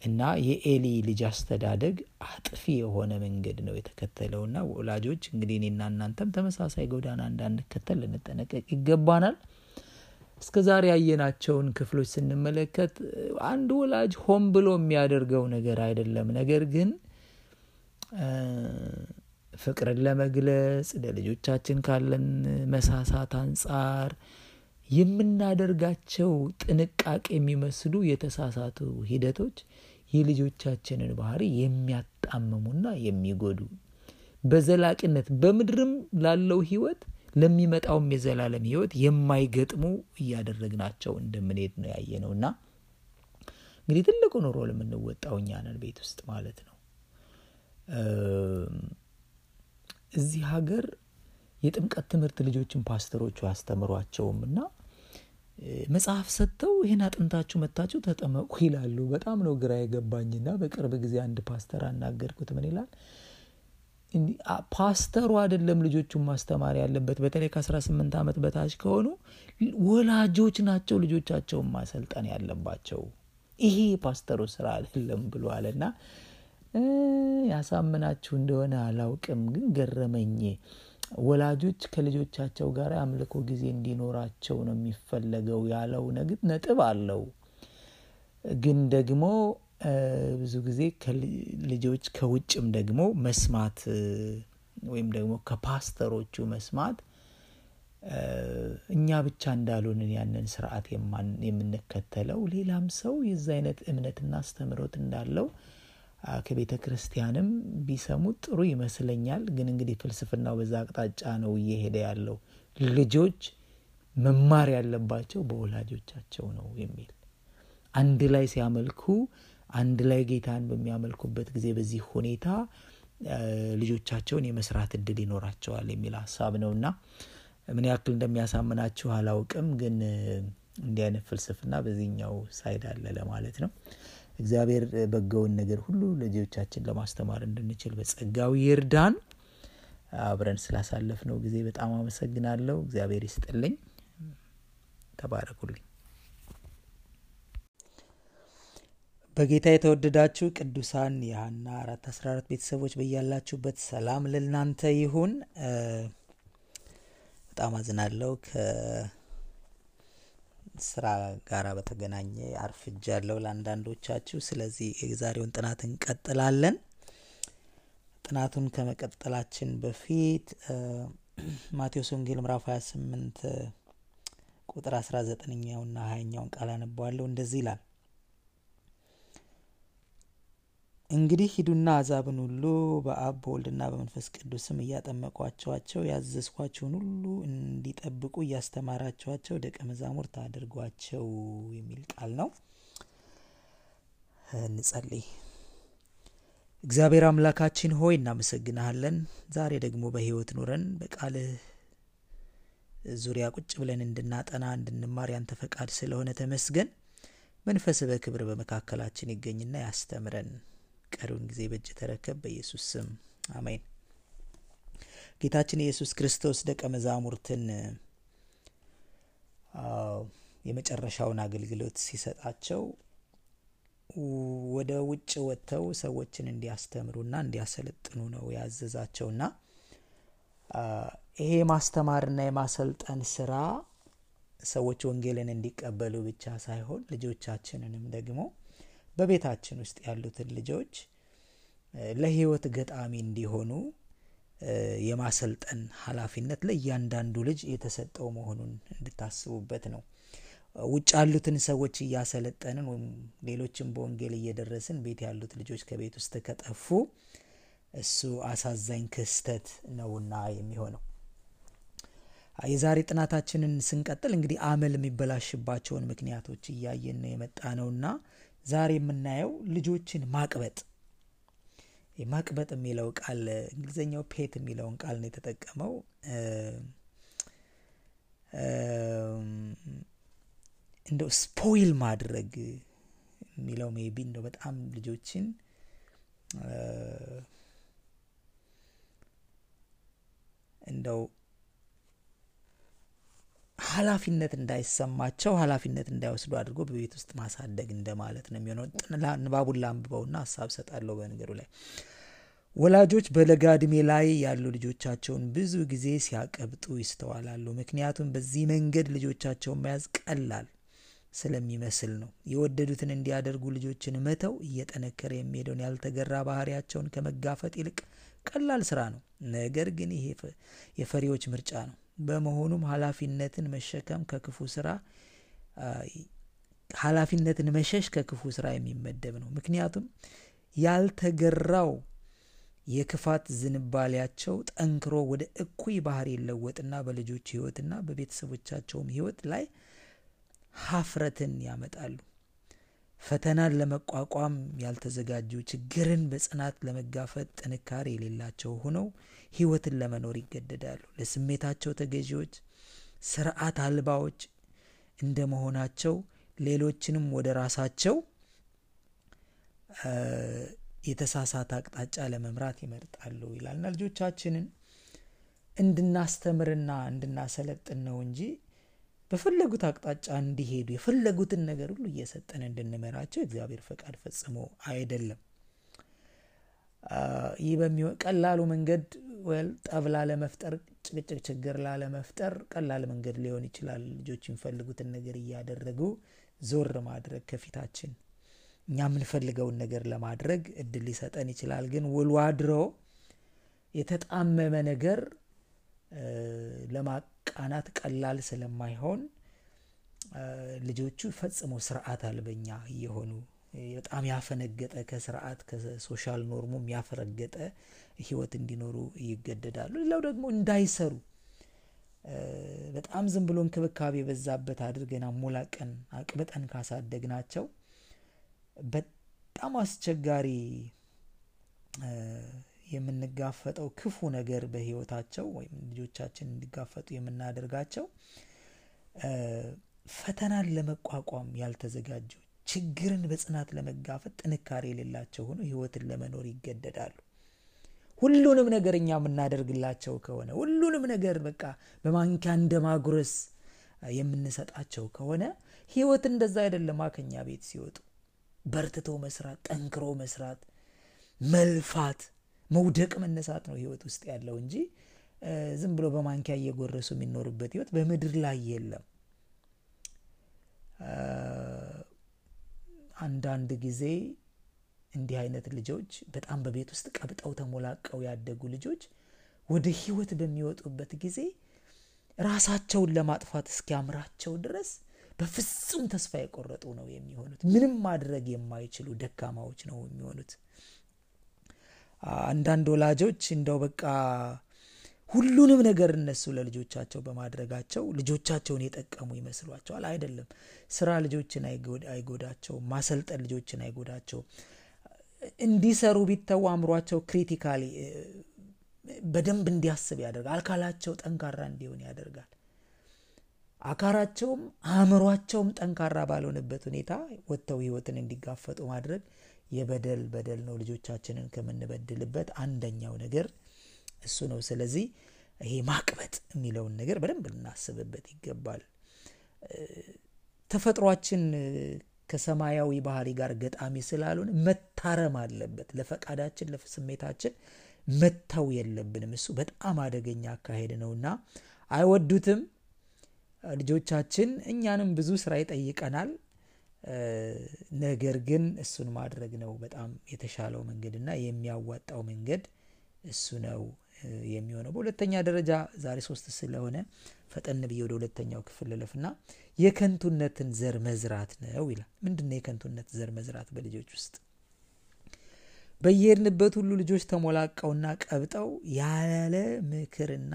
A: እና የኤሊ ልጅ አስተዳደግ አጥፊ የሆነ መንገድ ነው የተከተለውና ወላጆች እንግዲህ እኔና እናንተም ተመሳሳይ ጎዳና እንዳንከተል ልንጠነቀቅ ይገባናል። እስከ ዛሬ ያየናቸውን ክፍሎች ስንመለከት አንድ ወላጅ ሆን ብሎ የሚያደርገው ነገር አይደለም። ነገር ግን ፍቅርን ለመግለጽ ለልጆቻችን ካለን መሳሳት አንጻር የምናደርጋቸው ጥንቃቄ የሚመስሉ የተሳሳቱ ሂደቶች የልጆቻችንን ባህሪ የሚያጣምሙና የሚጎዱ በዘላቂነት በምድርም ላለው ሕይወት ለሚመጣውም የዘላለም ሕይወት የማይገጥሙ እያደረግናቸው እንደምንሄድ ነው ያየ ነው እና እንግዲህ ትልቁ ኑሮ ለምንወጣው እኛ ነን ቤት ውስጥ ማለት ነው። እዚህ ሀገር የጥምቀት ትምህርት ልጆችን ፓስተሮቹ አያስተምሯቸውም እና መጽሐፍ ሰጥተው ይህን አጥንታችሁ መታችሁ ተጠመቁ ይላሉ። በጣም ነው ግራ የገባኝና በቅርብ ጊዜ አንድ ፓስተር አናገርኩት። ምን ይላል? ፓስተሩ አይደለም ልጆቹን ማስተማር ያለበት። በተለይ ከ18 ዓመት በታች ከሆኑ ወላጆች ናቸው ልጆቻቸውን ማሰልጠን ያለባቸው። ይሄ የፓስተሩ ስራ አይደለም ብሏል እና ያሳምናችሁ እንደሆነ አላውቅም፣ ግን ገረመኝ። ወላጆች ከልጆቻቸው ጋር አምልኮ ጊዜ እንዲኖራቸው ነው የሚፈለገው ያለው ነጥብ አለው። ግን ደግሞ ብዙ ጊዜ ልጆች ከውጭም ደግሞ መስማት ወይም ደግሞ ከፓስተሮቹ መስማት እኛ ብቻ እንዳልሆንን ያንን ስርዓት የምንከተለው ሌላም ሰው የዚ አይነት እምነትና አስተምህሮት እንዳለው ከቤተ ክርስቲያንም ቢሰሙት ጥሩ ይመስለኛል። ግን እንግዲህ ፍልስፍናው በዛ አቅጣጫ ነው እየሄደ ያለው። ልጆች መማር ያለባቸው በወላጆቻቸው ነው የሚል አንድ ላይ ሲያመልኩ አንድ ላይ ጌታን በሚያመልኩበት ጊዜ በዚህ ሁኔታ ልጆቻቸውን የመስራት እድል ይኖራቸዋል የሚል ሀሳብ ነው እና ምን ያክል እንደሚያሳምናችሁ አላውቅም። ግን እንዲህ አይነት ፍልስፍና በዚህኛው ሳይድ አለ ለማለት ነው። እግዚአብሔር በጎውን ነገር ሁሉ ልጆቻችን ለማስተማር እንድንችል በጸጋው ይርዳን። አብረን ስላሳለፍነው ጊዜ በጣም አመሰግናለሁ። እግዚአብሔር ይስጥልኝ። ተባረኩልኝ። በጌታ የተወደዳችሁ ቅዱሳን የሀና አራት አስራ አራት ቤተሰቦች በያላችሁበት ሰላም ለእናንተ ይሁን። በጣም አዝናለሁ ከስራ ጋር በተገናኘ አርፍጃለሁ ለአንዳንዶቻችሁ። ስለዚህ የዛሬውን ጥናት እንቀጥላለን። ጥናቱን ከመቀጠላችን በፊት ማቴዎስ ወንጌል ምዕራፍ 28 ቁጥር 19ኛውና ሀያኛውን ቃል አነባዋለሁ። እንደዚህ ይላል እንግዲህ ሂዱና አሕዛብን ሁሉ በአብ በወልድና በመንፈስ ቅዱስም እያጠመቋቸዋቸው ያዘዝኳቸውን ሁሉ እንዲጠብቁ እያስተማራቸዋቸው ደቀ መዛሙርት አድርጓቸው የሚል ቃል ነው። እንጸልይ። እግዚአብሔር አምላካችን ሆይ እናመሰግናሃለን። ዛሬ ደግሞ በሕይወት ኑረን በቃልህ ዙሪያ ቁጭ ብለን እንድናጠና እንድንማር ያንተ ፈቃድ ስለሆነ ተመስገን። መንፈስ በክብር በመካከላችን ይገኝና ያስተምረን። ቀሪውን ጊዜ በእጅ ተረከብ። በኢየሱስ ስም አሜን። ጌታችን ኢየሱስ ክርስቶስ ደቀ መዛሙርትን የመጨረሻውን አገልግሎት ሲሰጣቸው ወደ ውጭ ወጥተው ሰዎችን እንዲያስተምሩና እንዲያሰለጥኑ ነው ያዘዛቸውና ይሄ የማስተማርና የማሰልጠን ስራ ሰዎች ወንጌልን እንዲቀበሉ ብቻ ሳይሆን ልጆቻችንንም ደግሞ በቤታችን ውስጥ ያሉትን ልጆች ለሕይወት ገጣሚ እንዲሆኑ የማሰልጠን ኃላፊነት ለእያንዳንዱ ልጅ የተሰጠው መሆኑን እንድታስቡበት ነው። ውጭ ያሉትን ሰዎች እያሰለጠንን ወይም ሌሎችን በወንጌል እየደረስን ቤት ያሉት ልጆች ከቤት ውስጥ ከጠፉ እሱ አሳዛኝ ክስተት ነውና የሚሆነው። የዛሬ ጥናታችንን ስንቀጥል እንግዲህ አመል የሚበላሽባቸውን ምክንያቶች እያየን ነው የመጣ ነውና ዛሬ የምናየው ልጆችን ማቅበጥ። ማቅበጥ የሚለው ቃል እንግሊዝኛው ፔት የሚለውን ቃል ነው የተጠቀመው። እንደው spoil ማድረግ የሚለው maybe እንደው በጣም ልጆችን እንደው ኃላፊነት እንዳይሰማቸው ኃላፊነት እንዳይወስዱ አድርጎ በቤት ውስጥ ማሳደግ እንደማለት ነው የሚሆነው። ንባቡን ላንብበውና ሀሳብ እሰጣለሁ በነገሩ ላይ። ወላጆች በለጋ ዕድሜ ላይ ያሉ ልጆቻቸውን ብዙ ጊዜ ሲያቀብጡ ይስተዋላሉ። ምክንያቱም በዚህ መንገድ ልጆቻቸውን መያዝ ቀላል ስለሚመስል ነው። የወደዱትን እንዲያደርጉ ልጆችን መተው እየጠነከረ የሚሄደውን ያልተገራ ባህሪያቸውን ከመጋፈጥ ይልቅ ቀላል ስራ ነው። ነገር ግን ይሄ የፈሪዎች ምርጫ ነው። በመሆኑም ኃላፊነትን መሸከም ከክፉ ስራ ኃላፊነትን መሸሽ ከክፉ ስራ የሚመደብ ነው። ምክንያቱም ያልተገራው የክፋት ዝንባሌያቸው ጠንክሮ ወደ እኩይ ባህር ይለወጥና በልጆች ሕይወትና በቤተሰቦቻቸውም ሕይወት ላይ ሀፍረትን ያመጣሉ። ፈተናን ለመቋቋም ያልተዘጋጁ፣ ችግርን በጽናት ለመጋፈጥ ጥንካሬ የሌላቸው ሆነው ሕይወትን ለመኖር ይገደዳሉ። ለስሜታቸው ተገዢዎች፣ ስርዓት አልባዎች እንደ መሆናቸው ሌሎችንም ወደ ራሳቸው የተሳሳተ አቅጣጫ ለመምራት ይመርጣሉ ይላልና ልጆቻችንን እንድናስተምርና እንድናሰለጥን ነው እንጂ በፈለጉት አቅጣጫ እንዲሄዱ የፈለጉትን ነገር ሁሉ እየሰጠን እንድንመራቸው እግዚአብሔር ፈቃድ ፈጽሞ አይደለም። ይህ ቀላሉ መንገድ ወል ጠብ ላለመፍጠር፣ ጭቅጭቅ፣ ችግር ላለመፍጠር ቀላል መንገድ ሊሆን ይችላል። ልጆች የሚፈልጉትን ነገር እያደረጉ ዞር ማድረግ ከፊታችን እኛ የምንፈልገውን ነገር ለማድረግ እድል ሊሰጠን ይችላል። ግን ውሎ አድሮ የተጣመመ ነገር ለማቃናት ቀላል ስለማይሆን ልጆቹ ፈጽሞ ስርዓት አልበኛ እየሆኑ በጣም ያፈነገጠ ከስርዓት ከ social norm ኡም ያፈነገጠ ሕይወት እንዲኖሩ ይገደዳሉ። ሌላው ደግሞ እንዳይሰሩ በጣም ዝም ብሎ እንክብካቤ የበዛበት አድርገን አሞላቀን አቅብጠን ካሳደግናቸው በጣም አስቸጋሪ የምንጋፈጠው ክፉ ነገር በህይወታቸው ወይም ልጆቻችን እንዲጋፈጡ የምናደርጋቸው ፈተናን ለመቋቋም ያልተዘጋጁ ችግርን በጽናት ለመጋፈጥ ጥንካሬ የሌላቸው ሆኖ ህይወትን ለመኖር ይገደዳሉ። ሁሉንም ነገር እኛ የምናደርግላቸው ከሆነ ሁሉንም ነገር በቃ በማንኪያ እንደ ማጉረስ የምንሰጣቸው ከሆነ ህይወት እንደዛ አይደለም። ከኛ ቤት ሲወጡ በርትቶ መስራት፣ ጠንክሮ መስራት፣ መልፋት፣ መውደቅ፣ መነሳት ነው ህይወት ውስጥ ያለው እንጂ ዝም ብሎ በማንኪያ እየጎረሱ የሚኖርበት ህይወት በምድር ላይ የለም። አንዳንድ ጊዜ እንዲህ አይነት ልጆች በጣም በቤት ውስጥ ቀብጠው ተሞላቀው ያደጉ ልጆች ወደ ህይወት በሚወጡበት ጊዜ ራሳቸውን ለማጥፋት እስኪያምራቸው ድረስ በፍጹም ተስፋ የቆረጡ ነው የሚሆኑት። ምንም ማድረግ የማይችሉ ደካማዎች ነው የሚሆኑት። አንዳንድ ወላጆች እንደው በቃ ሁሉንም ነገር እነሱ ለልጆቻቸው በማድረጋቸው ልጆቻቸውን የጠቀሙ ይመስሏቸዋል። አይደለም። ስራ ልጆችን አይጎዳቸውም። ማሰልጠን ልጆችን አይጎዳቸውም። እንዲሰሩ ቢተው አእምሯቸው ክሪቲካሊ በደንብ እንዲያስብ ያደርጋል። አካላቸው ጠንካራ እንዲሆን ያደርጋል። አካላቸውም አእምሯቸውም ጠንካራ ባልሆነበት ሁኔታ ወጥተው ህይወትን እንዲጋፈጡ ማድረግ የበደል በደል ነው። ልጆቻችንን ከምንበድልበት አንደኛው ነገር እሱ ነው። ስለዚህ ይሄ ማቅበጥ የሚለውን ነገር በደንብ ልናስብበት ይገባል። ተፈጥሯችን ከሰማያዊ ባህሪ ጋር ገጣሚ ስላልሆነ መታረም አለበት። ለፈቃዳችን ለስሜታችን መተው የለብንም። እሱ በጣም አደገኛ አካሄድ ነውና አይወዱትም ልጆቻችን። እኛንም ብዙ ስራ ይጠይቀናል። ነገር ግን እሱን ማድረግ ነው በጣም የተሻለው መንገድና የሚያዋጣው መንገድ እሱ ነው የሚሆነው። በሁለተኛ ደረጃ ዛሬ ሶስት ስለሆነ ፈጠን ብዬ ወደ ሁለተኛው ክፍል ልለፍና የከንቱነትን ዘር መዝራት ነው ይላል። ምንድን ነው የከንቱነት ዘር መዝራት በልጆች ውስጥ? በየሄድንበት ሁሉ ልጆች ተሞላቀውና ቀብጠው ያለ ምክርና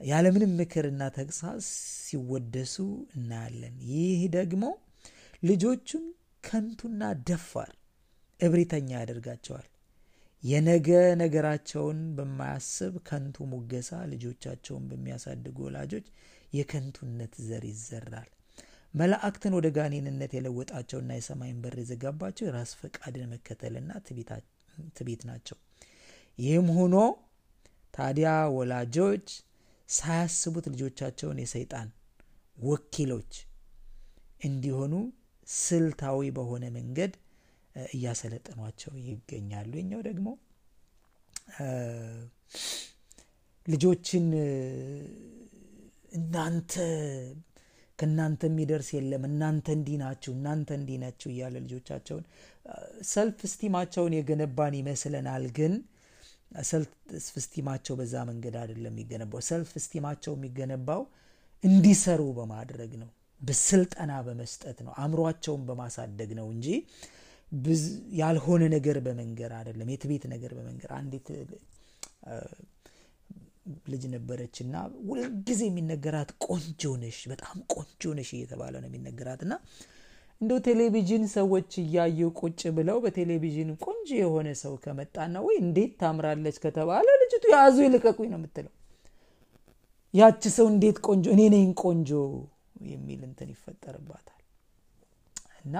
A: ያለምንም ምክርና ተግሳጽ ሲወደሱ እናያለን። ይህ ደግሞ ልጆቹን ከንቱና ደፋር እብሪተኛ ያደርጋቸዋል። የነገ ነገራቸውን በማያስብ ከንቱ ሙገሳ ልጆቻቸውን በሚያሳድጉ ወላጆች የከንቱነት ዘር ይዘራል። መላእክትን ወደ ጋኔንነት የለወጣቸውና የሰማይን በር የዘጋባቸው የራስ ፈቃድን መከተልና ትዕቢት ናቸው። ይህም ሆኖ ታዲያ ወላጆች ሳያስቡት ልጆቻቸውን የሰይጣን ወኪሎች እንዲሆኑ ስልታዊ በሆነ መንገድ እያሰለጠኗቸው ይገኛሉ። የኛው ደግሞ ልጆችን እናንተ ከእናንተ የሚደርስ የለም፣ እናንተ እንዲህ ናችሁ፣ እናንተ እንዲህ ናችሁ እያለ ልጆቻቸውን ሰልፍ ስቲማቸውን የገነባን ይመስለናል። ግን ሰልፍ ስቲማቸው በዛ መንገድ አይደለም የሚገነባው። ሰልፍ ስቲማቸው የሚገነባው እንዲሰሩ በማድረግ ነው፣ በስልጠና በመስጠት ነው፣ አእምሯቸውን በማሳደግ ነው እንጂ ያልሆነ ነገር በመንገር አይደለም፣ የትቤት ነገር በመንገር አንዲት ልጅ ነበረች እና ሁልጊዜ የሚነገራት ቆንጆ ነሽ፣ በጣም ቆንጆ ነሽ እየተባለ ነው የሚነገራት። እና እንደው ቴሌቪዥን ሰዎች እያዩ ቁጭ ብለው በቴሌቪዥን ቆንጆ የሆነ ሰው ከመጣና ወይ እንዴት ታምራለች ከተባለ ልጅቱ ያዙ ይልቀቁኝ ነው የምትለው። ያች ሰው እንዴት ቆንጆ እኔ ነኝ ቆንጆ የሚል እንትን ይፈጠርባታል እና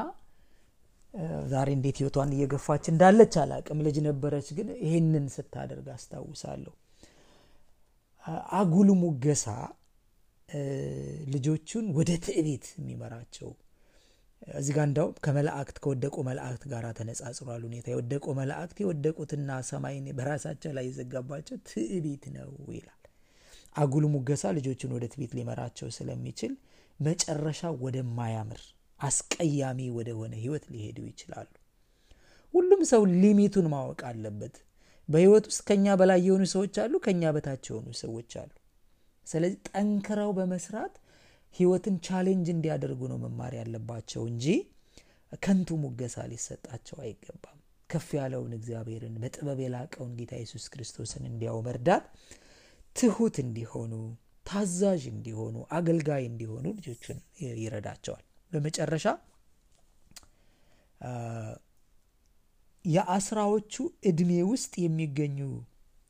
A: ዛሬ እንዴት ህይወቷን እየገፋች እንዳለች አላቅም። ልጅ ነበረች፣ ግን ይሄንን ስታደርግ አስታውሳለሁ። አጉል ሙገሳ ልጆቹን ወደ ትዕቢት የሚመራቸው እዚህ ጋር እንዳውም ከመላእክት ከወደቁ መላእክት ጋር ተነጻጽሯል ሁኔታ የወደቁ መላእክት የወደቁትና ሰማይን በራሳቸው ላይ የዘጋባቸው ትዕቢት ነው ይላል። አጉል ሙገሳ ልጆቹን ወደ ትዕቢት ሊመራቸው ስለሚችል መጨረሻ ወደማያምር አስቀያሚ ወደሆነ ህይወት ሊሄዱ ይችላሉ። ሁሉም ሰው ሊሚቱን ማወቅ አለበት። በህይወት ውስጥ ከኛ በላይ የሆኑ ሰዎች አሉ፣ ከኛ በታች የሆኑ ሰዎች አሉ። ስለዚህ ጠንክረው በመስራት ህይወትን challenge እንዲያደርጉ ነው መማር ያለባቸው እንጂ ከንቱ ሙገሳ ሊሰጣቸው አይገባም። ከፍ ያለውን እግዚአብሔርን በጥበብ የላቀውን ጌታ ኢየሱስ ክርስቶስን እንዲያው መርዳት፣ ትሁት እንዲሆኑ፣ ታዛዥ እንዲሆኑ፣ አገልጋይ እንዲሆኑ ልጆቹን ይረዳቸዋል። በመጨረሻ የአስራዎቹ እድሜ ውስጥ የሚገኙ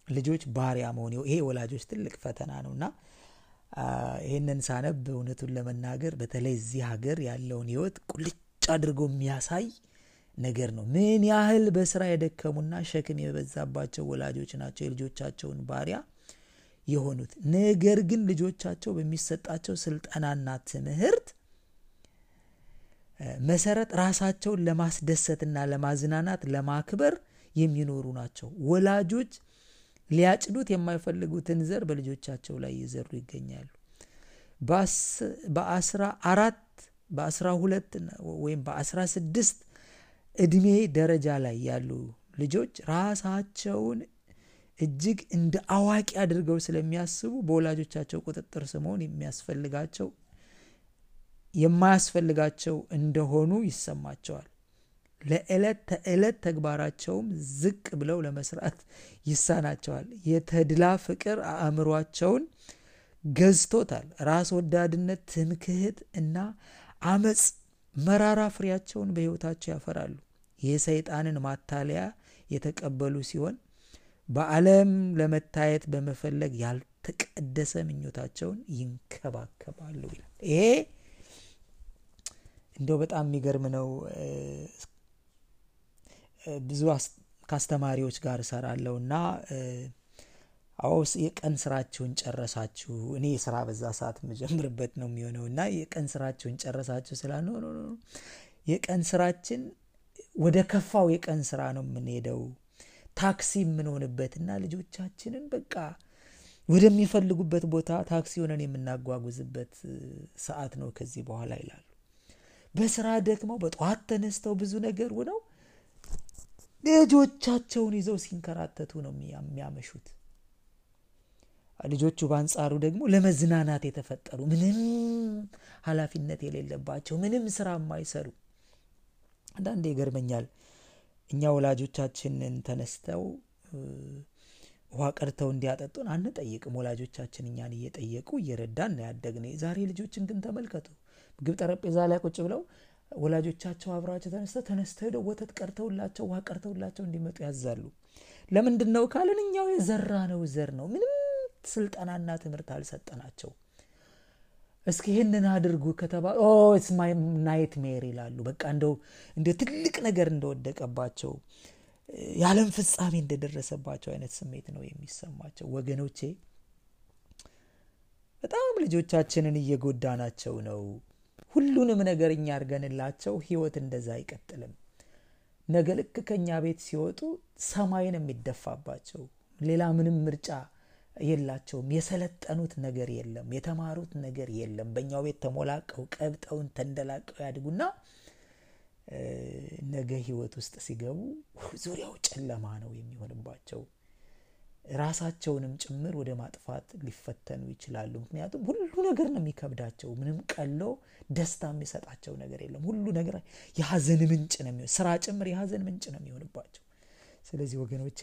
A: ልጆች ባሪያ መሆን ይሄ ወላጆች ትልቅ ፈተና ነው እና ይህንን ሳነብ እውነቱን ለመናገር በተለይ እዚህ ሀገር ያለውን ህይወት ቁልጭ አድርጎ የሚያሳይ ነገር ነው። ምን ያህል በስራ የደከሙና ሸክም የበዛባቸው ወላጆች ናቸው የልጆቻቸውን ባሪያ የሆኑት። ነገር ግን ልጆቻቸው በሚሰጣቸው ስልጠናና ትምህርት መሰረት ራሳቸውን ለማስደሰትና ለማዝናናት ለማክበር የሚኖሩ ናቸው። ወላጆች ሊያጭዱት የማይፈልጉትን ዘር በልጆቻቸው ላይ እየዘሩ ይገኛሉ። በአስራ አራት በአስራ ሁለት ወይም በአስራ ስድስት እድሜ ደረጃ ላይ ያሉ ልጆች ራሳቸውን እጅግ እንደ አዋቂ አድርገው ስለሚያስቡ በወላጆቻቸው ቁጥጥር ስር የሚያስፈልጋቸው የማያስፈልጋቸው እንደሆኑ ይሰማቸዋል። ለዕለት ተዕለት ተግባራቸውም ዝቅ ብለው ለመስራት ይሳናቸዋል። የተድላ ፍቅር አእምሯቸውን ገዝቶታል። ራስ ወዳድነት፣ ትምክህት እና አመፅ መራራ ፍሬያቸውን በሕይወታቸው ያፈራሉ። የሰይጣንን ማታለያ የተቀበሉ ሲሆን በዓለም ለመታየት በመፈለግ ያልተቀደሰ ምኞታቸውን ይንከባከባሉ ይላል። ይሄ እንደው በጣም የሚገርም ነው። ብዙ ከአስተማሪዎች ጋር እሰራለሁ እና አዎ የቀን ስራችሁን ጨረሳችሁ፣ እኔ ስራ በዛ ሰዓት የምጀምርበት ነው የሚሆነው እና የቀን ስራችሁን ጨረሳችሁ ስላለ የቀን ስራችን ወደ ከፋው የቀን ስራ ነው የምንሄደው ታክሲ የምንሆንበትና ልጆቻችንን በቃ ወደሚፈልጉበት ቦታ ታክሲ ሆነን የምናጓጉዝበት ሰዓት ነው ከዚህ በኋላ ይላሉ። በስራ ደክመው በጠዋት ተነስተው ብዙ ነገር ሆነው ልጆቻቸውን ይዘው ሲንከራተቱ ነው የሚያመሹት። ልጆቹ በአንጻሩ ደግሞ ለመዝናናት የተፈጠሩ ምንም ኃላፊነት የሌለባቸው ምንም ስራ የማይሰሩ አንዳንዴ ይገርመኛል። እኛ ወላጆቻችንን ተነስተው ውሃ ቀድተው እንዲያጠጡን አንጠይቅም። ወላጆቻችን እኛን እየጠየቁ እየረዳን ነው ያደግነ። ዛሬ ልጆችን ግን ተመልከቱ። ምግብ ጠረጴዛ ላይ ቁጭ ብለው ወላጆቻቸው አብረዋቸው ተነስተው ተነስተው ሄደው ወተት ቀድተውላቸው ውሃ ቀድተውላቸው እንዲመጡ ያዛሉ። ለምንድን ነው ካልን እኛው የዘራነው ዘር ነው። ምንም ስልጠናና ትምህርት አልሰጠናቸው። እስኪ ይህንን አድርጉ my nightmare ይላሉ። በቃ እንደው እንደ ትልቅ ነገር እንደወደቀባቸው የዓለም ፍጻሜ እንደደረሰባቸው አይነት ስሜት ነው የሚሰማቸው። ወገኖቼ በጣም ልጆቻችንን እየጎዳናቸው ነው። ሁሉንም ነገር እኛ አድርገንላቸው ህይወት እንደዛ አይቀጥልም። ነገ ልክ ከኛ ቤት ሲወጡ ሰማይን የሚደፋባቸው ሌላ ምንም ምርጫ የላቸውም። የሰለጠኑት ነገር የለም። የተማሩት ነገር የለም። በእኛው ቤት ተሞላቀው ቀብጠውን ተንደላቀው ያድጉና ነገ ህይወት ውስጥ ሲገቡ ዙሪያው ጨለማ ነው የሚሆንባቸው። ራሳቸውንም ጭምር ወደ ማጥፋት ሊፈተኑ ይችላሉ። ምክንያቱም ሁሉ ነገር ነው የሚከብዳቸው። ምንም ቀሎ ደስታ የሚሰጣቸው ነገር የለም። ሁሉ ነገር የሀዘን ምንጭ ነው የሚሆን፣ ስራ ጭምር የሀዘን ምንጭ ነው የሚሆንባቸው። ስለዚህ ወገኖቼ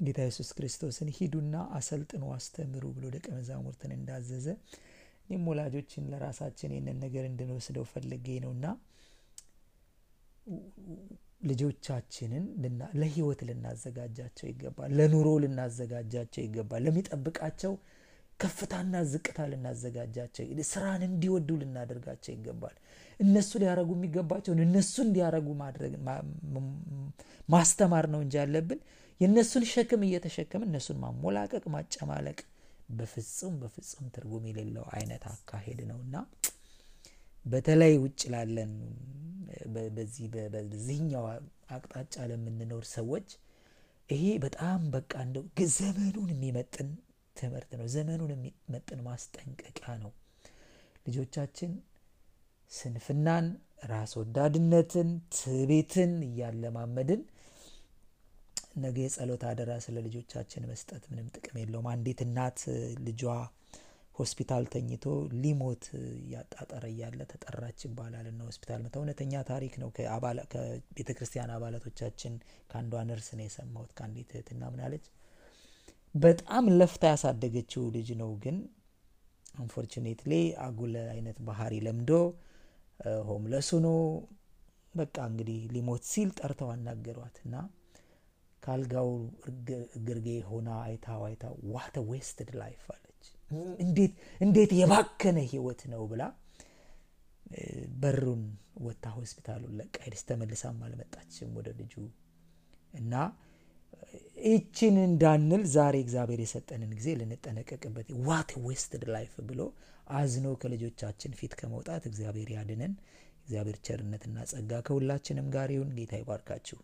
A: ጌታ ኢየሱስ ክርስቶስን ሂዱና አሰልጥኑ፣ አስተምሩ ብሎ ደቀ መዛሙርትን እንዳዘዘ እኔም ወላጆችን ለራሳችን ይህንን ነገር እንድንወስደው ፈልጌ ነውና ልጆቻችንን ለህይወት ልናዘጋጃቸው ይገባል። ለኑሮ ልናዘጋጃቸው ይገባል። ለሚጠብቃቸው ከፍታና ዝቅታ ልናዘጋጃቸው፣ ስራን እንዲወዱ ልናደርጋቸው ይገባል። እነሱ ሊያረጉ የሚገባቸውን እነሱ እንዲያረጉ ማድረግ ማስተማር ነው እንጂ ያለብን የእነሱን ሸክም እየተሸከምን እነሱን ማሞላቀቅ፣ ማጨማለቅ በፍጹም በፍጹም ትርጉም የሌለው አይነት አካሄድ ነው እና በተለይ ውጭ ላለን በዚህ በዚህኛው አቅጣጫ ለምንኖር ሰዎች ይሄ በጣም በቃ እንደው ዘመኑን የሚመጥን ትምህርት ነው። ዘመኑን የሚመጥን ማስጠንቀቂያ ነው። ልጆቻችን ስንፍናን፣ ራስ ወዳድነትን፣ ትዕቢትን እያለማመድን ነገ የጸሎት አደራ ስለ ልጆቻችን መስጠት ምንም ጥቅም የለውም። አንዲት እናት ልጇ ሆስፒታል ተኝቶ ሊሞት እያጣጠረ እያለ ተጠራች ይባላል እና ሆስፒታል መታ። እውነተኛ ታሪክ ነው። ከቤተ ክርስቲያን አባላቶቻችን ከአንዷ ነርስ ነው የሰማሁት። ከአንዲት እህትና ምናለች በጣም ለፍታ ያሳደገችው ልጅ ነው፣ ግን unfortunately አጉል አይነት ባህሪ ለምዶ homeless ሆኖ በቃ እንግዲህ ሊሞት ሲል ጠርተው አናገሯት እና ካልጋው ግርጌ ሆና አይታ አይታ what a wasted life አለች። እንዴት የባከነ ህይወት ነው ብላ በሩን ወታ ሆስፒታሉን ለቃ ሄደች። ተመልሳም አልመጣችም ወደ ልጁ እና ይችን እንዳንል ዛሬ እግዚአብሔር የሰጠንን ጊዜ ልንጠነቀቅበት what a wasted life ብሎ አዝኖ ከልጆቻችን ፊት ከመውጣት እግዚአብሔር ያድነን። እግዚአብሔር ቸርነትና ጸጋ ከሁላችንም ጋር ይሁን። ጌታ ይባርካችሁ።